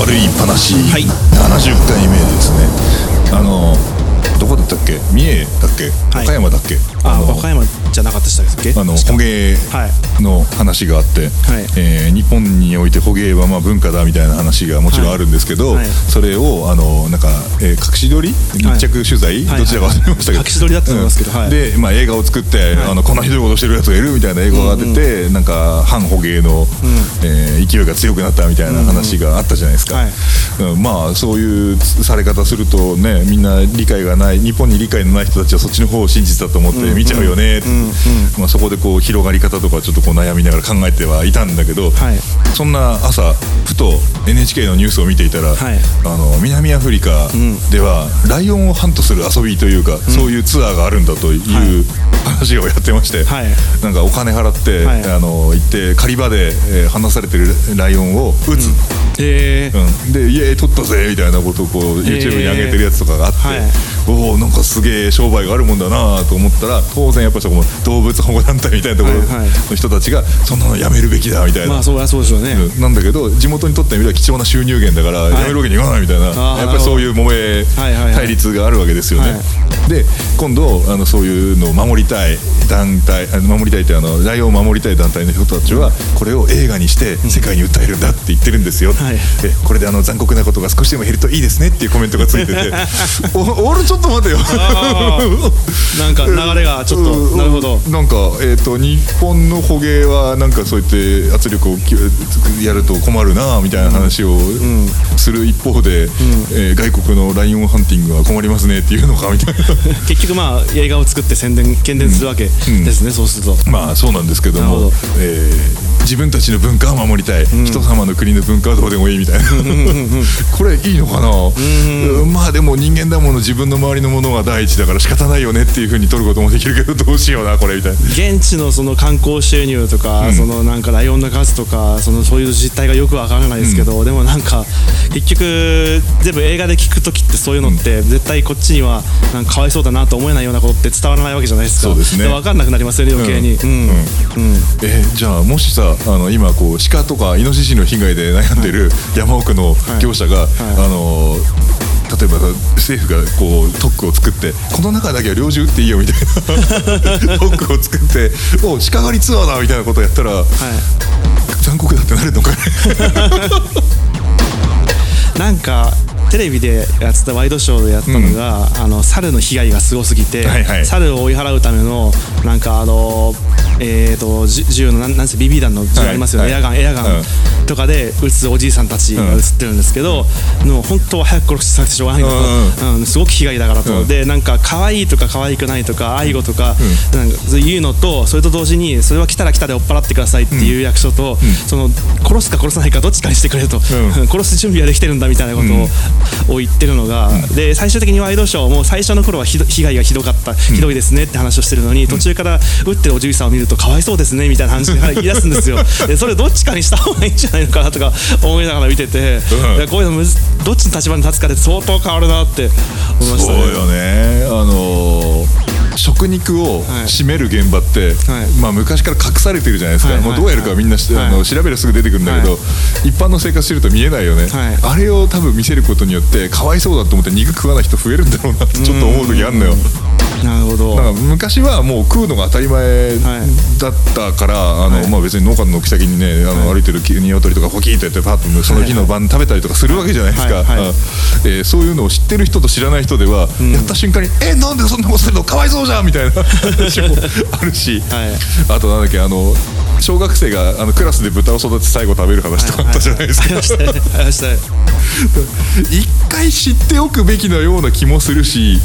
悪い話、はい。70回目ですね。あのどこだったっけ？三重だっけ？はい。和歌山だっけ、あの和歌山じゃなかったでしたっけ？あの捕鯨はい。の話があって、はい。えー日本において捕鯨はまあ文化だみたいな話がもちろんあるんですけど、はい。はいそれをあのなんか、えー隠し撮り？密着取材、はい。どちらか忘れましたけど、隠し撮りだったと思いますけどで、まあ、映画を作って、あのこんなひどいことしてるやつがいるみたいな映画が出て、なんか反捕鯨の、えー勢いが強くなったみたいな話があったじゃないですか、はいうんまあそういうされ方するとねみん。な理解がない日本に理解のない人たちはそっちの方を信じてたと思って見ちゃうよね、まあ、そこでこう広がり方とかちょっとこう悩みながら考えてはいたんだけど、はい。そんな朝ふと NHK のニュースを見ていたら、はい。あの南アフリカではライオンをハントする遊びというか、そういうツアーがあるんだという話をやってまして、はい。なんかお金払って、はい。あの行って狩り場で、えー放されてるライオンを撃つ。えー。うん、でイエーイ取ったぜみたいなことをこう YouTube に上げてるやつとかがあって、はい。おおなんかすげえ商売があるもんだなと思ったら当然やっぱりそこも動物保護団体みたいなところの人たちがそんなのやめるべきだみたいな。まあそうでしょうね。うん。なんだけど地元にとってみれば貴重な収入源だからやめるわけにいかないみたいな、やっぱりそういう揉め対立があるわけですよね。はい。で今度あのそういうのを守りたい団体あの守りたいってあのライオンを守りたい団体の人たちはこれを映画にして世界に訴えるんだって言ってるんですよ、はい。でこれであの残酷なことが少しでも減るといいですねっていうコメントがついてて。お俺ちょっと待てよ。なんか流れがちょっとうん。なるほど。なんか、えー、と日本の捕鯨はなんかそうやって圧力をきやると困るなみたいな話をする一方で、えー外国のライオンハンティングは困りますねっていうのかみたいな。結局まあ映画を作って宣伝宣伝するわけですねそうすると。まあそうなんですけどもど。えー自分たちの文化は守りたい、人様の国の文化はどうでもいいみたいな。これいいのかな、うん。まあでも人間だもの自分の周りのものが第一だから仕方ないよねっていうふうに取ることもできるけどどうしようなこれみたいな。現地のその観光収入とか、そのなんかライオンの数とかそのそういう実態がよくわからないですけど、でもなんか結局全部映画で聞く時ってそういうのって絶対こっちにはなんかかわいそうだなと思えないようなことって伝わらないわけじゃないですか。そうですね。分かんなくなりますよね余計に、うん。うん。えーじゃあもしさあの今こう鹿とかイノシシの被害で悩んでる山奥の業者が、あの例えば政府がこう特区を作ってこの中だけは猟銃撃っていいよみたいな 特区を作ってお鹿狩りツアーだみたいなことやったら、残酷だってなるのかね。なんかテレビでやってたワイドショーでやったのが、あの猿の被害がすごすぎて、はいはい。猿を追い払うためのなんかあのえー、とじ銃のなんなんせ BB 弾の銃ありますよね、はい。エアガンエアガンうん。とかで撃つおじいさんたちが映ってるんですけど、もう本当は早く殺されてしょうがないんだと、うんすごく被害だからと、うん。でなんか可愛いとか可愛くないとか愛護とか,、なんかそういうのとそれと同時にそれは来たら来たで追っ払ってくださいっていう役所と、その殺すか殺さないかどっちかにしてくれと、ん。殺す準備はできてるんだみたいなことを,、言ってるのが、で最終的にワイドショーも最初の頃はひど被害がひどかった、ひどいですねって話をしてるのに途中から撃ってるおじいさんを見るとかわいそうですねみたいな話が言い出すんですよ。でそれどっちかにした方がいいんじゃないのかなとか思いながら見てて、うん。こういうのむずどっちの立場に立つかで相当変わるなって思いましたね。そうよね。あの食肉を締める現場って、はい。まあ、昔から隠されてるじゃないですか、はいもうどうやるかみんなし、はい。あの調べればすぐ出てくるんだけど、は一般の生活してると見えないよね、はい。あれを多分見せることによってかわいそうだと思って肉食わない人増えるんだろうなってちょっと思う時あるのよ。なるほど。なんか昔はもう食うのが当たり前だったから、あのまあ、別に農家の軒先にねあの歩いてる鶏とかホキーとやってパッとその日の晩食べたりとかするわけじゃないですか、はい。はい。あえーそういうのを知ってる人と知らない人では、やった瞬間に「えなんでそんなことするの？かわいそうじゃん!」みたいな 話もあるし、はい。あとなんだっけあの小学生があのクラスで豚を育てて最後食べる話とかあったじゃないですか。ありましたね。ありましたね。一回知っておくべきなような気もするし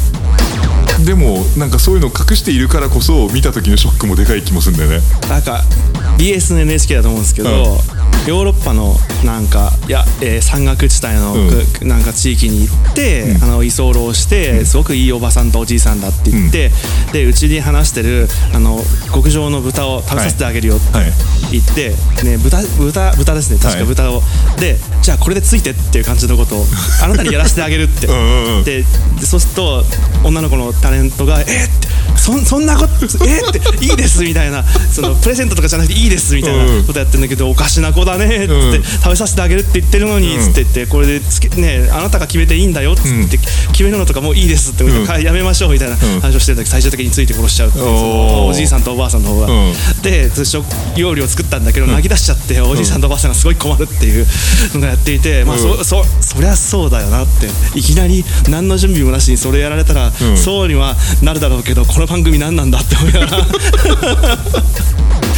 でもなんかそういうのを隠しているからこそ見た時のショックもでかい気もするんだよね。なんか BS の NHK だと思うんですけど、ヨーロッパのなんかいや、えー山岳地帯の、うん。くなんか地域に行って、あの居候して、すごくいいおばさんとおじいさんだって言って、でうちに話してるあの極上の豚を食べさせてあげるよってはい。言って、ね、豚豚豚ですね確かはい。豚を、でじゃあこれでついてっていう感じのことを あなたにやらせてあげるって。でそうすると女の子のタレントが「えっ!」ってそんそんなことえっていいですみたいな。そのプレゼントとかじゃなくていいですみたいなことやってるんだけど、おかしな子だねって、うん。食べさせてあげるって言ってるのに、つって言ってこれでつけねあなたが決めていいんだよっつって、決めるのとかもういいですって、ん。やめましょうみたいな話をしてる時最終的について殺しちゃうっておじいさんとおばあさんの方が、うん。で食料理を作ったんだけど泣き出しちゃって、おじいさんとおばあさんがすごい困るっていうのがやっていて、まあそそそりゃそうだよなって。いきなり何の準備もなしにそれやられたら、ん。そうにはなるだろうけどこの番組何なんだって思いながら。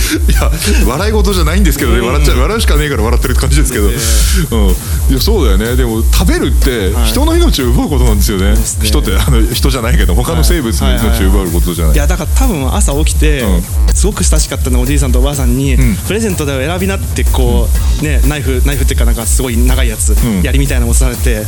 いや笑い事じゃないんですけどね、笑っちゃう笑うしかねえから笑ってる感じですけど、うん、いやそうだよね。でも食べるってはい。人の命を奪うことなんですよね,、すね。人ってあの人じゃないけど他の生物の命を奪うことじゃない、いやだから多分朝起きて、うん。すごく親しかったのおじいさんとおばあさんに、ん。プレゼントだよ選びなってこう、ねナイフナイフっていうかなんかすごい長いやつ、ん。槍みたいなの持たれて、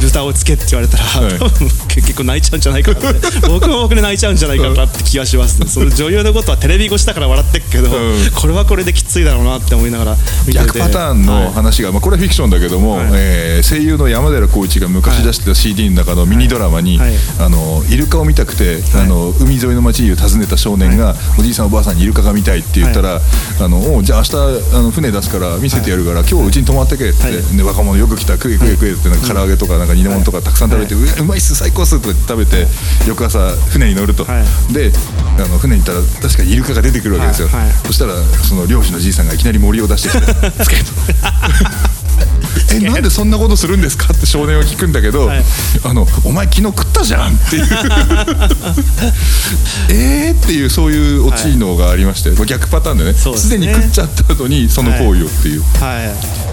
豚をつけって言われたら、はい。多分結構泣いちゃうんじゃないかなって。僕も僕で泣いちゃうんじゃないかなって気がしますね。その女優のことはテレビ越しだから笑ってっけど、ん。これはこれできついだろうなって思いながら見てて。逆パターンの話が、まあ、これはフィクションだけども、はい。えー声優の山寺宏一が昔出してた CD の中のミニドラマに、はい。あのイルカを見たくて、あの海沿いの町を訪ねた少年が、おじいさんおばあさんにイルカが見たいって言ったら、あのじゃあ明日あの船出すから見せてやるから、今日うちに泊まってけって、はい。で若者よく来た食え食え食えってなんか唐揚げとかなんか煮物とかたくさん食べて、うまいっす最高っすとか食べて翌朝船に乗ると、はい。であの船に行ったら確かにイルカが出てくるわけですよ、はいはい。そしたらその漁師のじいさんがいきなり森を出してきて「つけ」と。えなんでそんなことするんですか？って少年は聞くんだけど、はい。あのお前昨日食ったじゃんっていう。えーっていうそういうオチのがありまして、逆パターンでね。すでに食っちゃった後にその行為をっていう、はい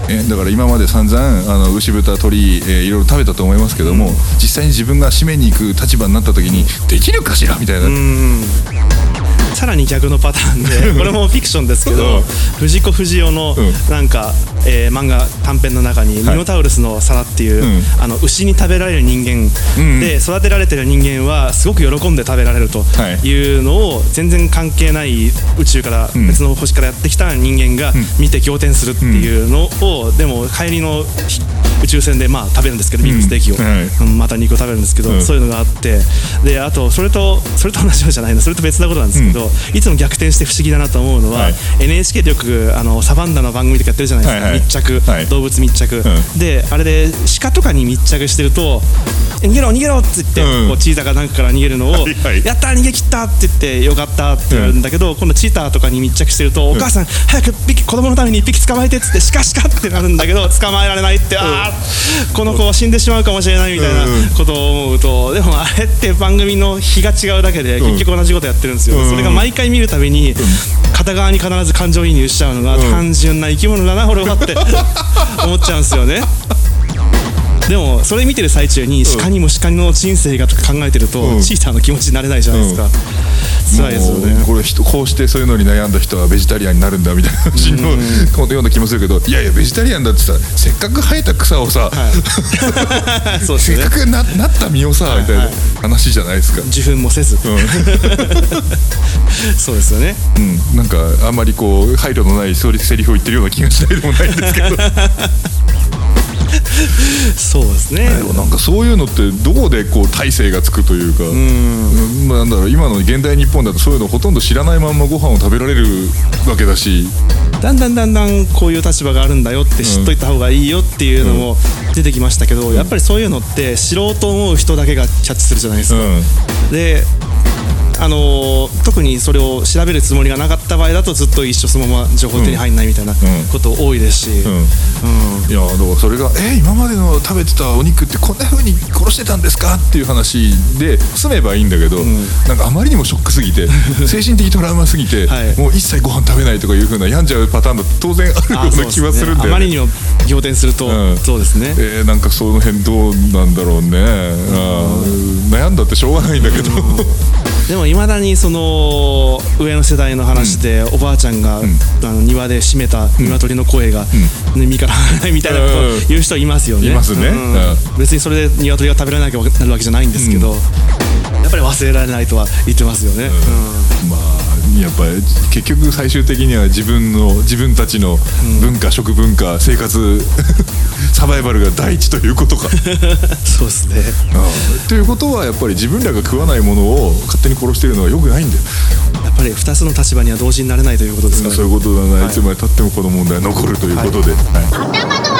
えだから今まで散々あの牛豚鳥、えーいろいろ食べたと思いますけども、実際に自分が締めに行く立場になった時にできるかしら？みたいな、うんさらに逆のパターンでこれもフィクションですけど藤子不二雄のうん。なんか、えー漫画短編の中に「はい。ミノタウルスの皿」っていう、うん。あの牛に食べられる人間うん。で育てられてる人間はすごく喜んで食べられるとはい。いうのを全然関係ない宇宙からん。別の星からやってきた人間が見て仰天するっていうのをでも帰りのひ宇宙船でまあ食べるんですけどビーフステーキを、はい。うんまた肉を食べるんですけど、うん。そういうのがあって。であとそれとそれと同じようじゃないのそれと別なことなんですけど、いつも逆転して不思議だなと思うのは、はい。NHK でよくあのサバンナの番組とかやってるじゃないですか、はいはい。密着、はい。動物密着、うであれで鹿とかに密着してると「逃げろ逃げろ」って言って、うん。こうチーターがなんかから逃げるのをはいはい。やったー逃げ切った!」って言って「よかった」って言うんだけど、今度チーターとかに密着してると「お母さん早く一匹子供のために一匹捕まえて」っつって「シカシカ!」ってなるんだけど 捕まえられないって、ああこの子は死んでしまうかもしれないみたいなうんことを思うとでもあれって番組の日が違うだけで結局同じことやってるんですよ、うん。それが毎回見るたびに片側に必ず感情移入しちゃうのが単純な生き物だな俺はって 思っちゃうんですよね。でもそれ見てる最中に鹿にも鹿の人生がとか考えてると、うん。チーターの気持ちになれないじゃないですか、うん。辛いですよね。これ人こうしてそういうのに悩んだ人はベジタリアンになるんだみたいな話のような気もするけどいやいやベジタリアンだってさせっかく生えた草をさ、そうですね。せっかくななった実をさ、みたいなはい話じゃないですか。受粉もせず、そうですよね。うん、なんかあんまりこう配慮のないそリフを言ってるような気がしないでもないんですけど そうですね、でもなんかそういうのってどこでこう体制がつくというか、うん。まあなんだろう今の現代日本だとそういうのほとんど知らないまんまご飯を食べられるわけだし。だんだんだんだんこういう立場があるんだよって知っといた方がいいよっていうのも出てきましたけど、やっぱりそういうのって知ろうと思う人だけがキャッチするじゃないですか、うん。であのー特にそれを調べるつもりがなかった場合だとずっと一緒そのまま情報手に入んないみたいなこと多いですし、うん。いやだからそれが「え今までの食べてたお肉ってこんな風に殺してたんですか?」っていう話で済めばいいんだけど、なんかあまりにもショックすぎて 精神的トラウマすぎて、はい。もう一切ご飯食べないとかいう風な病んじゃうパターンだって当然あるような気はするんだよね。あまりにも仰天すると、うん。そうですね、えーなんかその辺どうなんだろうね、あー悩んだってしょうがないんだけど、でもいまだにその上の世代の話で、おばあちゃんが、あの庭で締めた鶏の声が、耳から離れないみたいなことを言う人いますよね。いますね。別にそれで鶏が食べられなくなるわけじゃないんですけど、やっぱり忘れられないとは言ってますよね。うん。まあやっぱり結局最終的には自分の自分たちの文化、食文化生活 サバイバルが第一ということか。そうですね。ということはやっぱり自分らが食わないものを勝手に殺してるのはよくないんだよ。やっぱり2つの立場には同時になれないということですかそういうことだな、い、つまでたってもこの問題は残るということで、はい